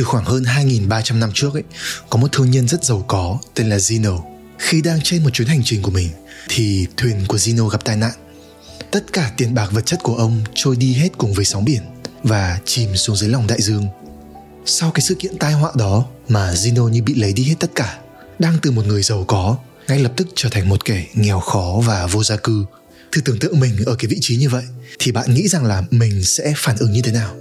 từ khoảng hơn 2.300 năm trước ấy, có một thương nhân rất giàu có tên là Zeno. Khi đang trên một chuyến hành trình của mình, thì thuyền của Zeno gặp tai nạn. Tất cả tiền bạc vật chất của ông trôi đi hết cùng với sóng biển và chìm xuống dưới lòng đại dương. Sau cái sự kiện tai họa đó mà Zeno như bị lấy đi hết tất cả, đang từ một người giàu có ngay lập tức trở thành một kẻ nghèo khó và vô gia cư. Thử tưởng tượng mình ở cái vị trí như vậy thì bạn nghĩ rằng là mình sẽ phản ứng như thế nào?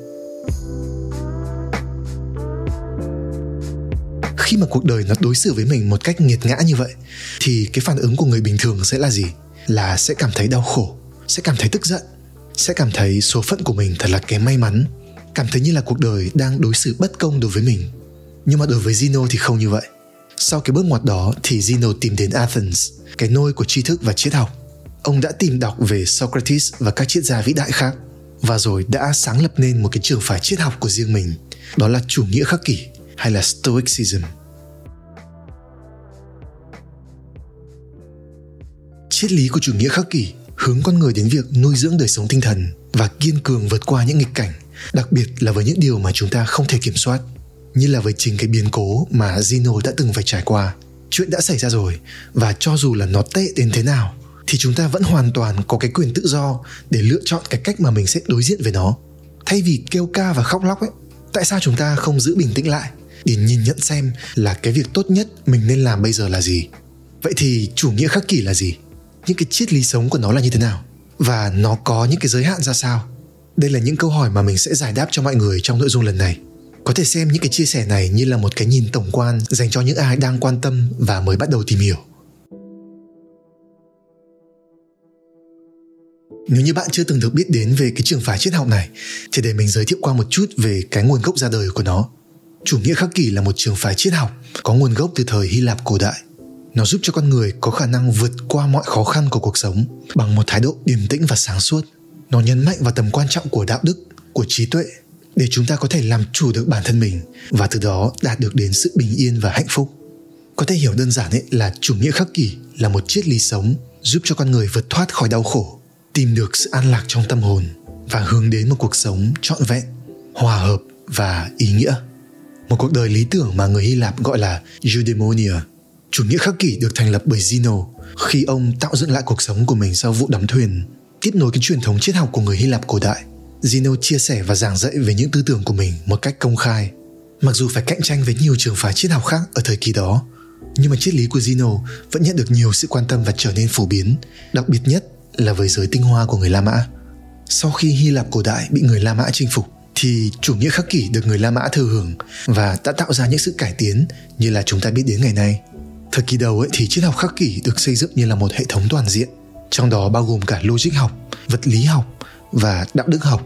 Khi mà cuộc đời nó đối xử với mình một cách nghiệt ngã như vậy, thì cái phản ứng của người bình thường sẽ là gì? Là sẽ cảm thấy đau khổ, sẽ cảm thấy tức giận, sẽ cảm thấy số phận của mình thật là kém may mắn, cảm thấy như là cuộc đời đang đối xử bất công đối với mình. Nhưng mà đối với Zeno thì không như vậy. Sau cái bước ngoặt đó thì Zeno tìm đến Athens, cái nôi của tri thức và triết học. Ông đã tìm đọc về Socrates và các triết gia vĩ đại khác, và rồi đã sáng lập nên một cái trường phái triết học của riêng mình, đó là chủ nghĩa khắc kỷ hay là Stoicism. Triết lý của chủ nghĩa khắc kỷ hướng con người đến việc nuôi dưỡng đời sống tinh thần và kiên cường vượt qua những nghịch cảnh, đặc biệt là với những điều mà chúng ta không thể kiểm soát, như là với chính cái biến cố mà Zeno đã từng phải trải qua. Chuyện đã xảy ra rồi và cho dù là nó tệ đến thế nào thì chúng ta vẫn hoàn toàn có cái quyền tự do để lựa chọn cái cách mà mình sẽ đối diện với nó. Thay vì kêu ca và khóc lóc ấy, tại sao chúng ta không giữ bình tĩnh lại để nhìn nhận xem là cái việc tốt nhất mình nên làm bây giờ là gì. Vậy thì chủ nghĩa khắc kỷ là gì? Những cái triết lý sống của nó là như thế nào? Và nó có những cái giới hạn ra sao? Đây là những câu hỏi mà mình sẽ giải đáp cho mọi người trong nội dung lần này. Có thể xem những cái chia sẻ này như là một cái nhìn tổng quan dành cho những ai đang quan tâm và mới bắt đầu tìm hiểu. Nếu như bạn chưa từng được biết đến về cái trường phái triết học này, thì để mình giới thiệu qua một chút về cái nguồn gốc ra đời của nó. Chủ nghĩa khắc kỷ là một trường phái triết học có nguồn gốc từ thời Hy Lạp cổ đại. Nó giúp cho con người có khả năng vượt qua mọi khó khăn của cuộc sống bằng một thái độ điềm tĩnh và sáng suốt. Nó nhấn mạnh vào tầm quan trọng của đạo đức, của trí tuệ để chúng ta có thể làm chủ được bản thân mình và từ đó đạt được đến sự bình yên và hạnh phúc. Có thể hiểu đơn giản ấy là chủ nghĩa khắc kỷ là một triết lý sống giúp cho con người vượt thoát khỏi đau khổ, tìm được sự an lạc trong tâm hồn và hướng đến một cuộc sống trọn vẹn, hòa hợp và ý nghĩa một cuộc đời lý tưởng mà người Hy Lạp gọi là eudaimonia. Chủ nghĩa khắc kỷ được thành lập bởi Zeno khi ông tạo dựng lại cuộc sống của mình sau vụ đắm thuyền, tiếp nối cái truyền thống triết học của người Hy Lạp cổ đại. Zeno chia sẻ và giảng dạy về những tư tưởng của mình một cách công khai. Mặc dù phải cạnh tranh với nhiều trường phái triết học khác ở thời kỳ đó, nhưng mà triết lý của Zeno vẫn nhận được nhiều sự quan tâm và trở nên phổ biến, đặc biệt nhất là với giới tinh hoa của người La Mã. Sau khi Hy Lạp cổ đại bị người La Mã chinh phục, thì chủ nghĩa khắc kỷ được người La Mã thừa hưởng và đã tạo ra những sự cải tiến như là chúng ta biết đến ngày nay. Thời kỳ đầu ấy thì triết học khắc kỷ được xây dựng như là một hệ thống toàn diện, trong đó bao gồm cả logic học, vật lý học và đạo đức học.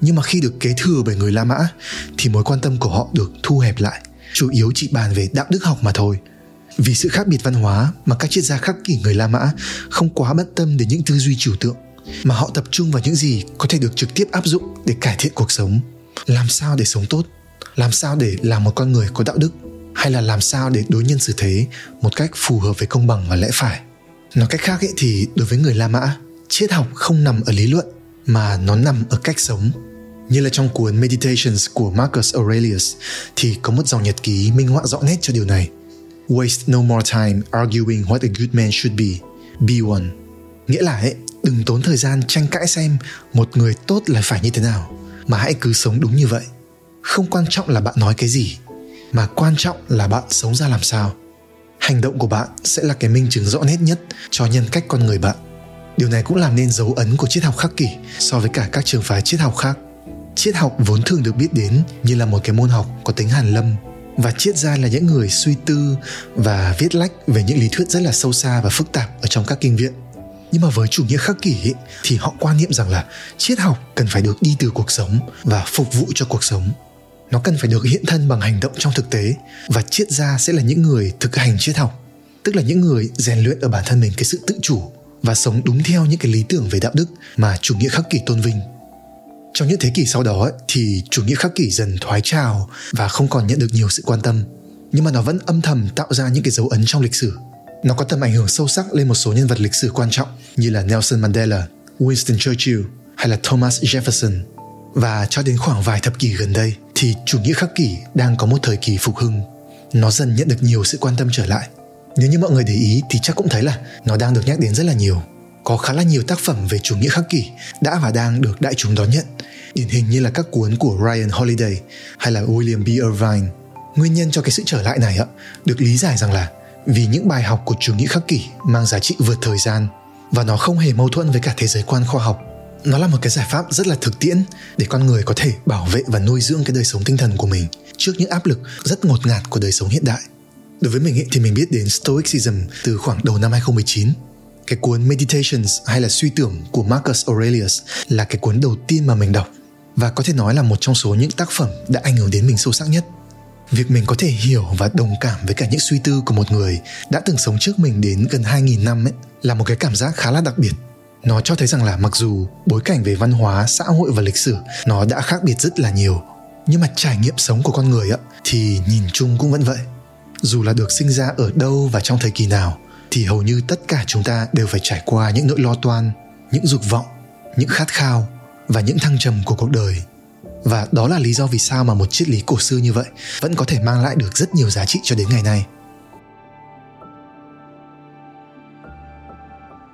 Nhưng mà khi được kế thừa bởi người La Mã thì mối quan tâm của họ được thu hẹp lại, chủ yếu chỉ bàn về đạo đức học mà thôi. Vì sự khác biệt văn hóa mà các triết gia khắc kỷ người La Mã không quá bận tâm đến những tư duy trừu tượng mà họ tập trung vào những gì có thể được trực tiếp áp dụng để cải thiện cuộc sống làm sao để sống tốt làm sao để làm một con người có đạo đức hay là làm sao để đối nhân xử thế một cách phù hợp với công bằng và lẽ phải nói cách khác ấy thì đối với người la mã triết học không nằm ở lý luận mà nó nằm ở cách sống như là trong cuốn Meditations của Marcus Aurelius thì có một dòng nhật ký minh họa rõ nét cho điều này. Waste no more time arguing what a good man should be. Be one. Nghĩa là ấy, đừng tốn thời gian tranh cãi xem một người tốt là phải như thế nào mà hãy cứ sống đúng như vậy. Không quan trọng là bạn nói cái gì, mà quan trọng là bạn sống ra làm sao. Hành động của bạn sẽ là cái minh chứng rõ nét nhất cho nhân cách con người bạn. Điều này cũng làm nên dấu ấn của triết học khắc kỷ so với cả các trường phái triết học khác. Triết học vốn thường được biết đến như là một cái môn học có tính hàn lâm, và triết gia là những người suy tư và viết lách về những lý thuyết rất là sâu xa và phức tạp ở trong các kinh viện nhưng mà với chủ nghĩa khắc kỷ ấy, thì họ quan niệm rằng là triết học cần phải được đi từ cuộc sống và phục vụ cho cuộc sống. Nó cần phải được hiện thân bằng hành động trong thực tế và triết gia sẽ là những người thực hành triết học tức là những người rèn luyện ở bản thân mình cái sự tự chủ và sống đúng theo những cái lý tưởng về đạo đức mà chủ nghĩa khắc kỷ tôn vinh. Trong những thế kỷ sau đó thì chủ nghĩa khắc kỷ dần thoái trào và không còn nhận được nhiều sự quan tâm nhưng mà nó vẫn âm thầm tạo ra những cái dấu ấn trong lịch sử nó có tầm ảnh hưởng sâu sắc lên một số nhân vật lịch sử quan trọng như là Nelson Mandela, Winston Churchill hay là Thomas Jefferson. và cho đến khoảng vài thập kỷ gần đây thì chủ nghĩa khắc kỷ đang có một thời kỳ phục hưng. Nó dần nhận được nhiều sự quan tâm trở lại. Nếu như mọi người để ý thì chắc cũng thấy là nó đang được nhắc đến rất là nhiều. Có khá là nhiều tác phẩm về chủ nghĩa khắc kỷ đã và đang được đại chúng đón nhận, điển hình như là các cuốn của Ryan Holiday hay là William B. Irvine. Nguyên nhân cho cái sự trở lại này ạ được lý giải rằng là vì những bài học của chủ nghĩa khắc kỷ mang giá trị vượt thời gian và nó không hề mâu thuẫn với cả thế giới quan khoa học nó là một cái giải pháp rất là thực tiễn để con người có thể bảo vệ và nuôi dưỡng cái đời sống tinh thần của mình trước những áp lực rất ngột ngạt của đời sống hiện đại. Đối với mình ấy, thì mình biết đến Stoicism từ khoảng đầu năm 2019. Cái cuốn Meditations hay là suy tưởng của Marcus Aurelius là cái cuốn đầu tiên mà mình đọc và có thể nói là một trong số những tác phẩm đã ảnh hưởng đến mình sâu sắc nhất. Việc mình có thể hiểu và đồng cảm với cả những suy tư của một người đã từng sống trước mình đến gần 2.000 năm ấy, là một cái cảm giác khá là đặc biệt. Nó cho thấy rằng là mặc dù bối cảnh về văn hóa, xã hội và lịch sử nó đã khác biệt rất là nhiều, nhưng mà trải nghiệm sống của con người á, thì nhìn chung cũng vẫn vậy. Dù là được sinh ra ở đâu và trong thời kỳ nào, thì hầu như tất cả chúng ta đều phải trải qua những nỗi lo toan, những dục vọng, những khát khao và những thăng trầm của cuộc đời và đó là lý do vì sao mà một triết lý cổ xưa như vậy vẫn có thể mang lại được rất nhiều giá trị cho đến ngày nay.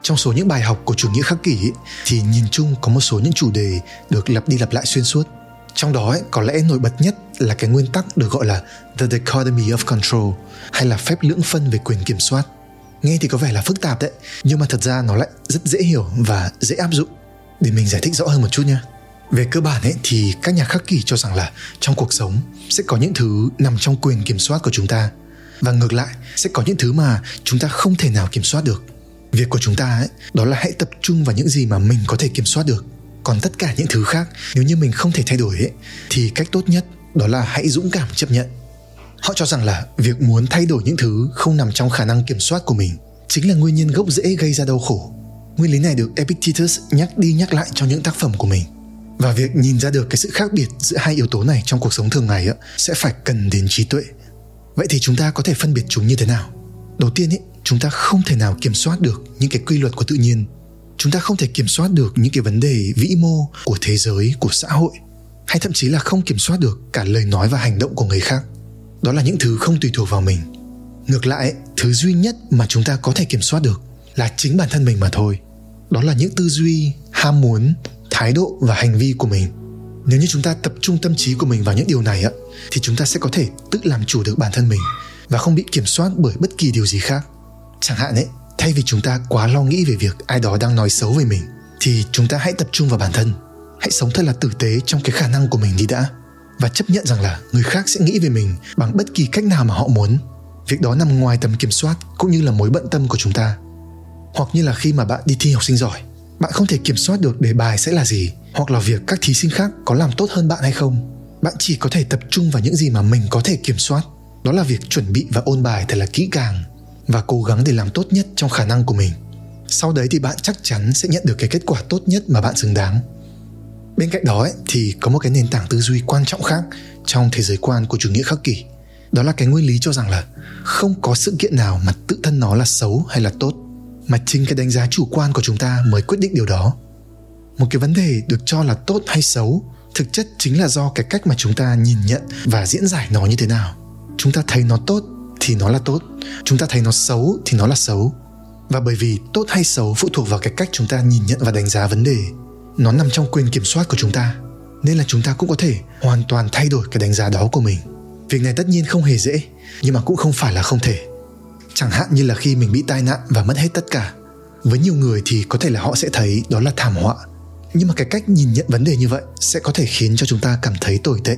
Trong số những bài học của chủ nghĩa khắc kỷ thì nhìn chung có một số những chủ đề được lặp đi lặp lại xuyên suốt. Trong đó ấy, có lẽ nổi bật nhất là cái nguyên tắc được gọi là the dichotomy of control hay là phép lưỡng phân về quyền kiểm soát. Nghe thì có vẻ là phức tạp đấy nhưng mà thật ra nó lại rất dễ hiểu và dễ áp dụng. Để mình giải thích rõ hơn một chút nha về cơ bản ấy, thì các nhà khắc kỷ cho rằng là trong cuộc sống sẽ có những thứ nằm trong quyền kiểm soát của chúng ta. Và ngược lại, sẽ có những thứ mà chúng ta không thể nào kiểm soát được. Việc của chúng ta ấy, đó là hãy tập trung vào những gì mà mình có thể kiểm soát được. Còn tất cả những thứ khác, nếu như mình không thể thay đổi ấy, thì cách tốt nhất đó là hãy dũng cảm chấp nhận. Họ cho rằng là việc muốn thay đổi những thứ không nằm trong khả năng kiểm soát của mình chính là nguyên nhân gốc rễ gây ra đau khổ. Nguyên lý này được epictetus nhắc đi nhắc lại trong những tác phẩm của mình và việc nhìn ra được cái sự khác biệt giữa hai yếu tố này trong cuộc sống thường ngày sẽ phải cần đến trí tuệ. Vậy thì chúng ta có thể phân biệt chúng như thế nào? Đầu tiên ý, chúng ta không thể nào kiểm soát được những cái quy luật của tự nhiên. Chúng ta không thể kiểm soát được những cái vấn đề vĩ mô của thế giới của xã hội hay thậm chí là không kiểm soát được cả lời nói và hành động của người khác. Đó là những thứ không tùy thuộc vào mình. Ngược lại thứ duy nhất mà chúng ta có thể kiểm soát được là chính bản thân mình mà thôi. Đó là những tư duy ham muốn thái độ và hành vi của mình. Nếu như chúng ta tập trung tâm trí của mình vào những điều này á, thì chúng ta sẽ có thể tự làm chủ được bản thân mình và không bị kiểm soát bởi bất kỳ điều gì khác. Chẳng hạn ấy, thay vì chúng ta quá lo nghĩ về việc ai đó đang nói xấu về mình, thì chúng ta hãy tập trung vào bản thân. Hãy sống thật là tử tế trong cái khả năng của mình đi đã và chấp nhận rằng là người khác sẽ nghĩ về mình bằng bất kỳ cách nào mà họ muốn. Việc đó nằm ngoài tầm kiểm soát cũng như là mối bận tâm của chúng ta. Hoặc như là khi mà bạn đi thi học sinh giỏi bạn không thể kiểm soát được đề bài sẽ là gì hoặc là việc các thí sinh khác có làm tốt hơn bạn hay không. Bạn chỉ có thể tập trung vào những gì mà mình có thể kiểm soát. Đó là việc chuẩn bị và ôn bài thật là kỹ càng và cố gắng để làm tốt nhất trong khả năng của mình. Sau đấy thì bạn chắc chắn sẽ nhận được cái kết quả tốt nhất mà bạn xứng đáng. Bên cạnh đó ấy, thì có một cái nền tảng tư duy quan trọng khác trong thế giới quan của chủ nghĩa khắc kỷ. Đó là cái nguyên lý cho rằng là không có sự kiện nào mà tự thân nó là xấu hay là tốt mà chính cái đánh giá chủ quan của chúng ta mới quyết định điều đó. Một cái vấn đề được cho là tốt hay xấu, thực chất chính là do cái cách mà chúng ta nhìn nhận và diễn giải nó như thế nào. Chúng ta thấy nó tốt thì nó là tốt, chúng ta thấy nó xấu thì nó là xấu. Và bởi vì tốt hay xấu phụ thuộc vào cái cách chúng ta nhìn nhận và đánh giá vấn đề. Nó nằm trong quyền kiểm soát của chúng ta, nên là chúng ta cũng có thể hoàn toàn thay đổi cái đánh giá đó của mình. Việc này tất nhiên không hề dễ, nhưng mà cũng không phải là không thể chẳng hạn như là khi mình bị tai nạn và mất hết tất cả. Với nhiều người thì có thể là họ sẽ thấy đó là thảm họa. Nhưng mà cái cách nhìn nhận vấn đề như vậy sẽ có thể khiến cho chúng ta cảm thấy tồi tệ,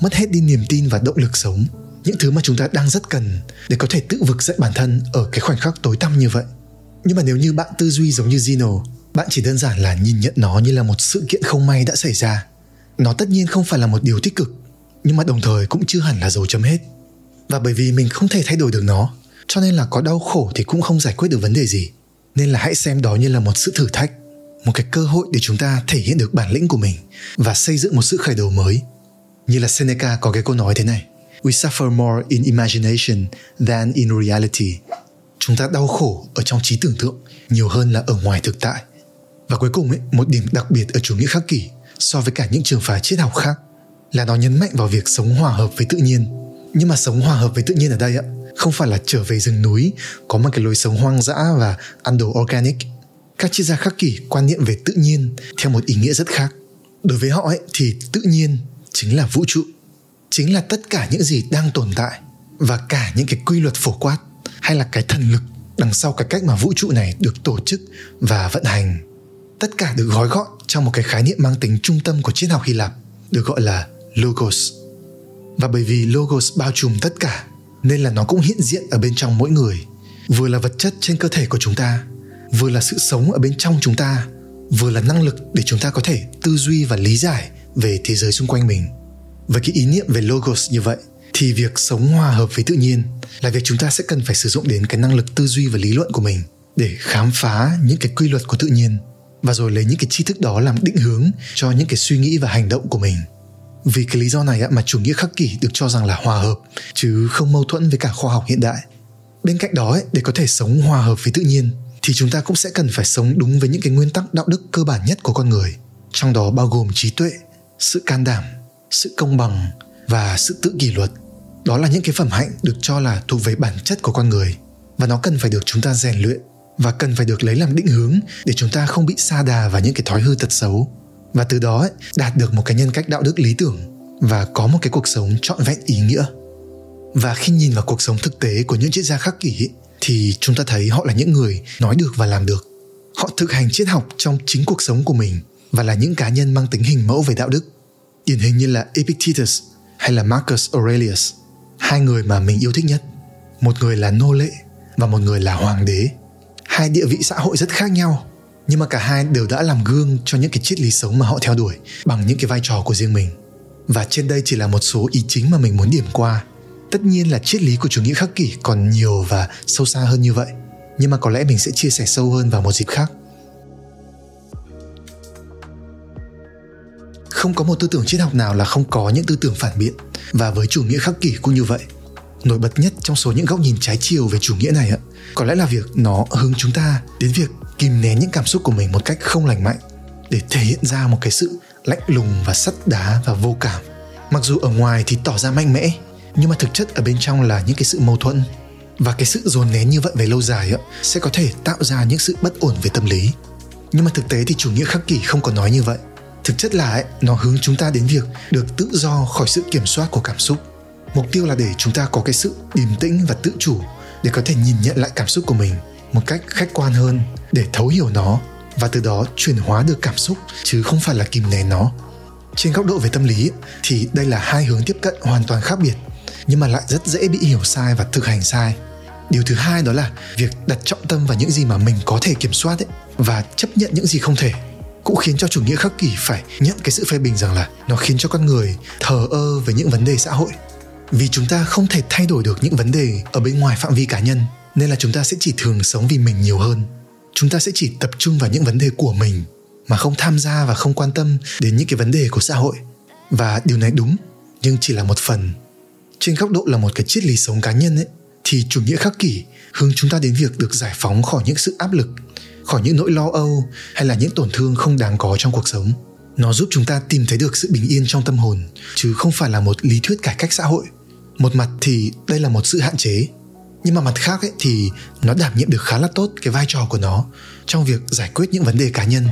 mất hết đi niềm tin và động lực sống. Những thứ mà chúng ta đang rất cần để có thể tự vực dậy bản thân ở cái khoảnh khắc tối tăm như vậy. Nhưng mà nếu như bạn tư duy giống như Zino bạn chỉ đơn giản là nhìn nhận nó như là một sự kiện không may đã xảy ra. Nó tất nhiên không phải là một điều tích cực, nhưng mà đồng thời cũng chưa hẳn là dấu chấm hết. Và bởi vì mình không thể thay đổi được nó cho nên là có đau khổ thì cũng không giải quyết được vấn đề gì nên là hãy xem đó như là một sự thử thách một cái cơ hội để chúng ta thể hiện được bản lĩnh của mình và xây dựng một sự khởi đầu mới như là Seneca có cái câu nói thế này we suffer more in imagination than in reality. Chúng ta đau khổ ở trong trí tưởng tượng nhiều hơn là ở ngoài thực tại. Và cuối cùng ấy, một điểm đặc biệt ở chủ nghĩa khắc kỷ so với cả những trường phái triết học khác là nó nhấn mạnh vào việc sống hòa hợp với tự nhiên nhưng mà sống hòa hợp với tự nhiên ở đây ạ không phải là trở về rừng núi, có một cái lối sống hoang dã và ăn đồ organic. Các triết gia khắc kỷ quan niệm về tự nhiên theo một ý nghĩa rất khác. Đối với họ ấy, thì tự nhiên chính là vũ trụ, chính là tất cả những gì đang tồn tại và cả những cái quy luật phổ quát, hay là cái thần lực đằng sau cái cách mà vũ trụ này được tổ chức và vận hành. Tất cả được gói gọn trong một cái khái niệm mang tính trung tâm của triết học Hy Lạp, được gọi là logos. Và bởi vì logos bao trùm tất cả nên là nó cũng hiện diện ở bên trong mỗi người. Vừa là vật chất trên cơ thể của chúng ta, vừa là sự sống ở bên trong chúng ta, vừa là năng lực để chúng ta có thể tư duy và lý giải về thế giới xung quanh mình. Với cái ý niệm về logos như vậy, thì việc sống hòa hợp với tự nhiên là việc chúng ta sẽ cần phải sử dụng đến cái năng lực tư duy và lý luận của mình để khám phá những cái quy luật của tự nhiên, và rồi lấy những cái tri thức đó làm định hướng cho những cái suy nghĩ và hành động của mình vì cái lý do này mà chủ nghĩa khắc kỷ được cho rằng là hòa hợp, chứ không mâu thuẫn với cả khoa học hiện đại. Bên cạnh đó để có thể sống hòa hợp với tự nhiên, thì chúng ta cũng sẽ cần phải sống đúng với những cái nguyên tắc đạo đức cơ bản nhất của con người. Trong đó bao gồm trí tuệ, sự can đảm, sự công bằng và sự tự kỷ luật. Đó là những cái phẩm hạnh được cho là thuộc về bản chất của con người, và nó cần phải được chúng ta rèn luyện và cần phải được lấy làm định hướng để chúng ta không bị sa đà vào những cái thói hư tật xấu và từ đó đạt được một cái nhân cách đạo đức lý tưởng và có một cái cuộc sống trọn vẹn ý nghĩa. Và khi nhìn vào cuộc sống thực tế của những triết gia khắc kỷ thì chúng ta thấy họ là những người nói được và làm được. Họ thực hành triết học trong chính cuộc sống của mình và là những cá nhân mang tính hình mẫu về đạo đức. Điển hình như là Epictetus hay là Marcus Aurelius, hai người mà mình yêu thích nhất. Một người là nô lệ và một người là hoàng đế. Hai địa vị xã hội rất khác nhau nhưng mà cả hai đều đã làm gương cho những cái triết lý sống mà họ theo đuổi, bằng những cái vai trò của riêng mình. Và trên đây chỉ là một số ý chính mà mình muốn điểm qua. Tất nhiên là triết lý của chủ nghĩa khắc kỷ còn nhiều và sâu xa hơn như vậy. Nhưng mà có lẽ mình sẽ chia sẻ sâu hơn vào một dịp khác. Không có một tư tưởng triết học nào là không có những tư tưởng phản biện. Và với chủ nghĩa khắc kỷ cũng như vậy. Nổi bật nhất trong số những góc nhìn trái chiều về chủ nghĩa này ạ, có lẽ là việc nó hướng chúng ta đến việc kìm nén những cảm xúc của mình một cách không lành mạnh để thể hiện ra một cái sự lạnh lùng và sắt đá và vô cảm. Mặc dù ở ngoài thì tỏ ra mạnh mẽ nhưng mà thực chất ở bên trong là những cái sự mâu thuẫn. Và cái sự dồn nén như vậy về lâu dài sẽ có thể tạo ra những sự bất ổn về tâm lý. Nhưng mà thực tế thì chủ nghĩa khắc kỷ không có nói như vậy. Thực chất là ấy, nó hướng chúng ta đến việc được tự do khỏi sự kiểm soát của cảm xúc. Mục tiêu là để chúng ta có cái sự điềm tĩnh và tự chủ để có thể nhìn nhận lại cảm xúc của mình một cách khách quan hơn để thấu hiểu nó và từ đó chuyển hóa được cảm xúc, chứ không phải là kìm nén nó. Trên góc độ về tâm lý thì đây là hai hướng tiếp cận hoàn toàn khác biệt, nhưng mà lại rất dễ bị hiểu sai và thực hành sai. Điều thứ hai đó là việc đặt trọng tâm vào những gì mà mình có thể kiểm soát ấy và chấp nhận những gì không thể, cũng khiến cho chủ nghĩa khắc kỷ phải nhận cái sự phê bình rằng là nó khiến cho con người thờ ơ với những vấn đề xã hội. Vì chúng ta không thể thay đổi được những vấn đề ở bên ngoài phạm vi cá nhân nên là chúng ta sẽ chỉ thường sống vì mình nhiều hơn. Chúng ta sẽ chỉ tập trung vào những vấn đề của mình, mà không tham gia và không quan tâm đến những cái vấn đề của xã hội. Và điều này đúng, nhưng chỉ là một phần. Trên góc độ là một cái triết lý sống cá nhân ấy, thì chủ nghĩa khắc kỷ hướng chúng ta đến việc được giải phóng khỏi những sự áp lực, khỏi những nỗi lo âu hay là những tổn thương không đáng có trong cuộc sống. Nó giúp chúng ta tìm thấy được sự bình yên trong tâm hồn, chứ không phải là một lý thuyết cải cách xã hội. Một mặt thì đây là một sự hạn chế nhưng mà mặt khác ấy thì nó đảm nhiệm được khá là tốt cái vai trò của nó trong việc giải quyết những vấn đề cá nhân.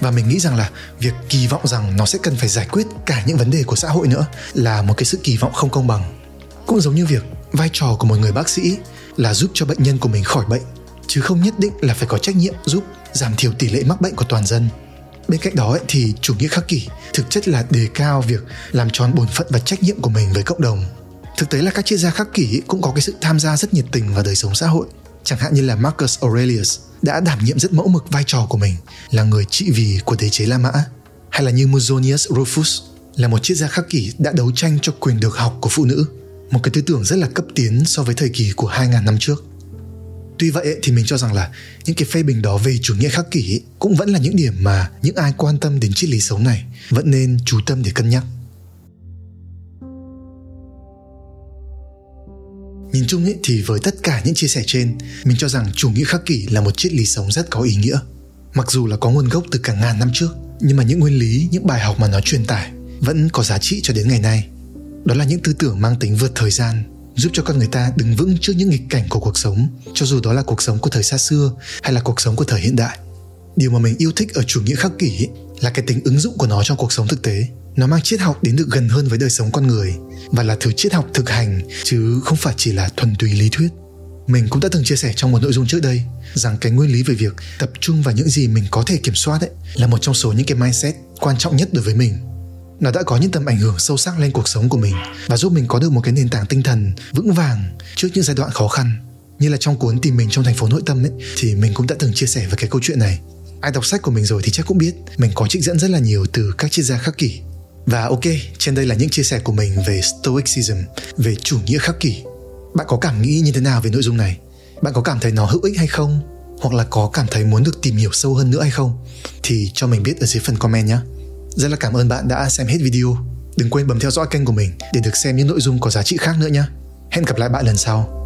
Và mình nghĩ rằng là việc kỳ vọng rằng nó sẽ cần phải giải quyết cả những vấn đề của xã hội nữa là một cái sự kỳ vọng không công bằng. Cũng giống như việc vai trò của một người bác sĩ là giúp cho bệnh nhân của mình khỏi bệnh chứ không nhất định là phải có trách nhiệm giúp giảm thiểu tỷ lệ mắc bệnh của toàn dân. Bên cạnh đó ấy, thì chủ nghĩa khắc kỷ thực chất là đề cao việc làm tròn bổn phận và trách nhiệm của mình với cộng đồng thực tế là các triết gia khắc kỷ cũng có cái sự tham gia rất nhiệt tình vào đời sống xã hội. Chẳng hạn như là Marcus Aurelius đã đảm nhiệm rất mẫu mực vai trò của mình là người trị vì của đế chế La Mã, hay là như Musonius Rufus là một triết gia khắc kỷ đã đấu tranh cho quyền được học của phụ nữ, một cái tư tưởng rất là cấp tiến so với thời kỳ của 2.000 năm trước. Tuy vậy thì mình cho rằng là những cái phê bình đó về chủ nghĩa khắc kỷ cũng vẫn là những điểm mà những ai quan tâm đến triết lý sống này vẫn nên chú tâm để cân nhắc. Nhìn chung ấy, thì với tất cả những chia sẻ trên, mình cho rằng chủ nghĩa khắc kỷ là một triết lý sống rất có ý nghĩa. Mặc dù là có nguồn gốc từ cả ngàn năm trước, nhưng mà những nguyên lý những bài học mà nó truyền tải vẫn có giá trị cho đến ngày nay. Đó là những tư tưởng mang tính vượt thời gian giúp cho con người ta đứng vững trước những nghịch cảnh của cuộc sống cho dù đó là cuộc sống của thời xa xưa hay là cuộc sống của thời hiện đại. Điều mà mình yêu thích ở chủ nghĩa khắc kỷ là cái tính ứng dụng của nó trong cuộc sống thực tế nó mang triết học đến được gần hơn với đời sống con người và là thứ triết học thực hành, chứ không phải chỉ là thuần túy lý thuyết. Mình cũng đã từng chia sẻ trong một nội dung trước đây rằng cái nguyên lý về việc tập trung vào những gì mình có thể kiểm soát ấy là một trong số những cái mindset quan trọng nhất đối với mình. Nó đã có những tầm ảnh hưởng sâu sắc lên cuộc sống của mình và giúp mình có được một cái nền tảng tinh thần vững vàng trước những giai đoạn khó khăn. Như là trong cuốn tìm mình trong thành phố nội tâm ấy, thì mình cũng đã từng chia sẻ về cái câu chuyện này. Ai đọc sách của mình rồi thì chắc cũng biết, mình có trích dẫn rất là nhiều từ các triết gia khắc kỷ và ok, trên đây là những chia sẻ của mình về stoicism, về chủ nghĩa khắc kỷ. Bạn có cảm nghĩ như thế nào về nội dung này? Bạn có cảm thấy nó hữu ích hay không? Hoặc là có cảm thấy muốn được tìm hiểu sâu hơn nữa hay không? Thì cho mình biết ở dưới phần comment nhé. Rất là cảm ơn bạn đã xem hết video. Đừng quên bấm theo dõi kênh của mình để được xem những nội dung có giá trị khác nữa nhé. Hẹn gặp lại bạn lần sau.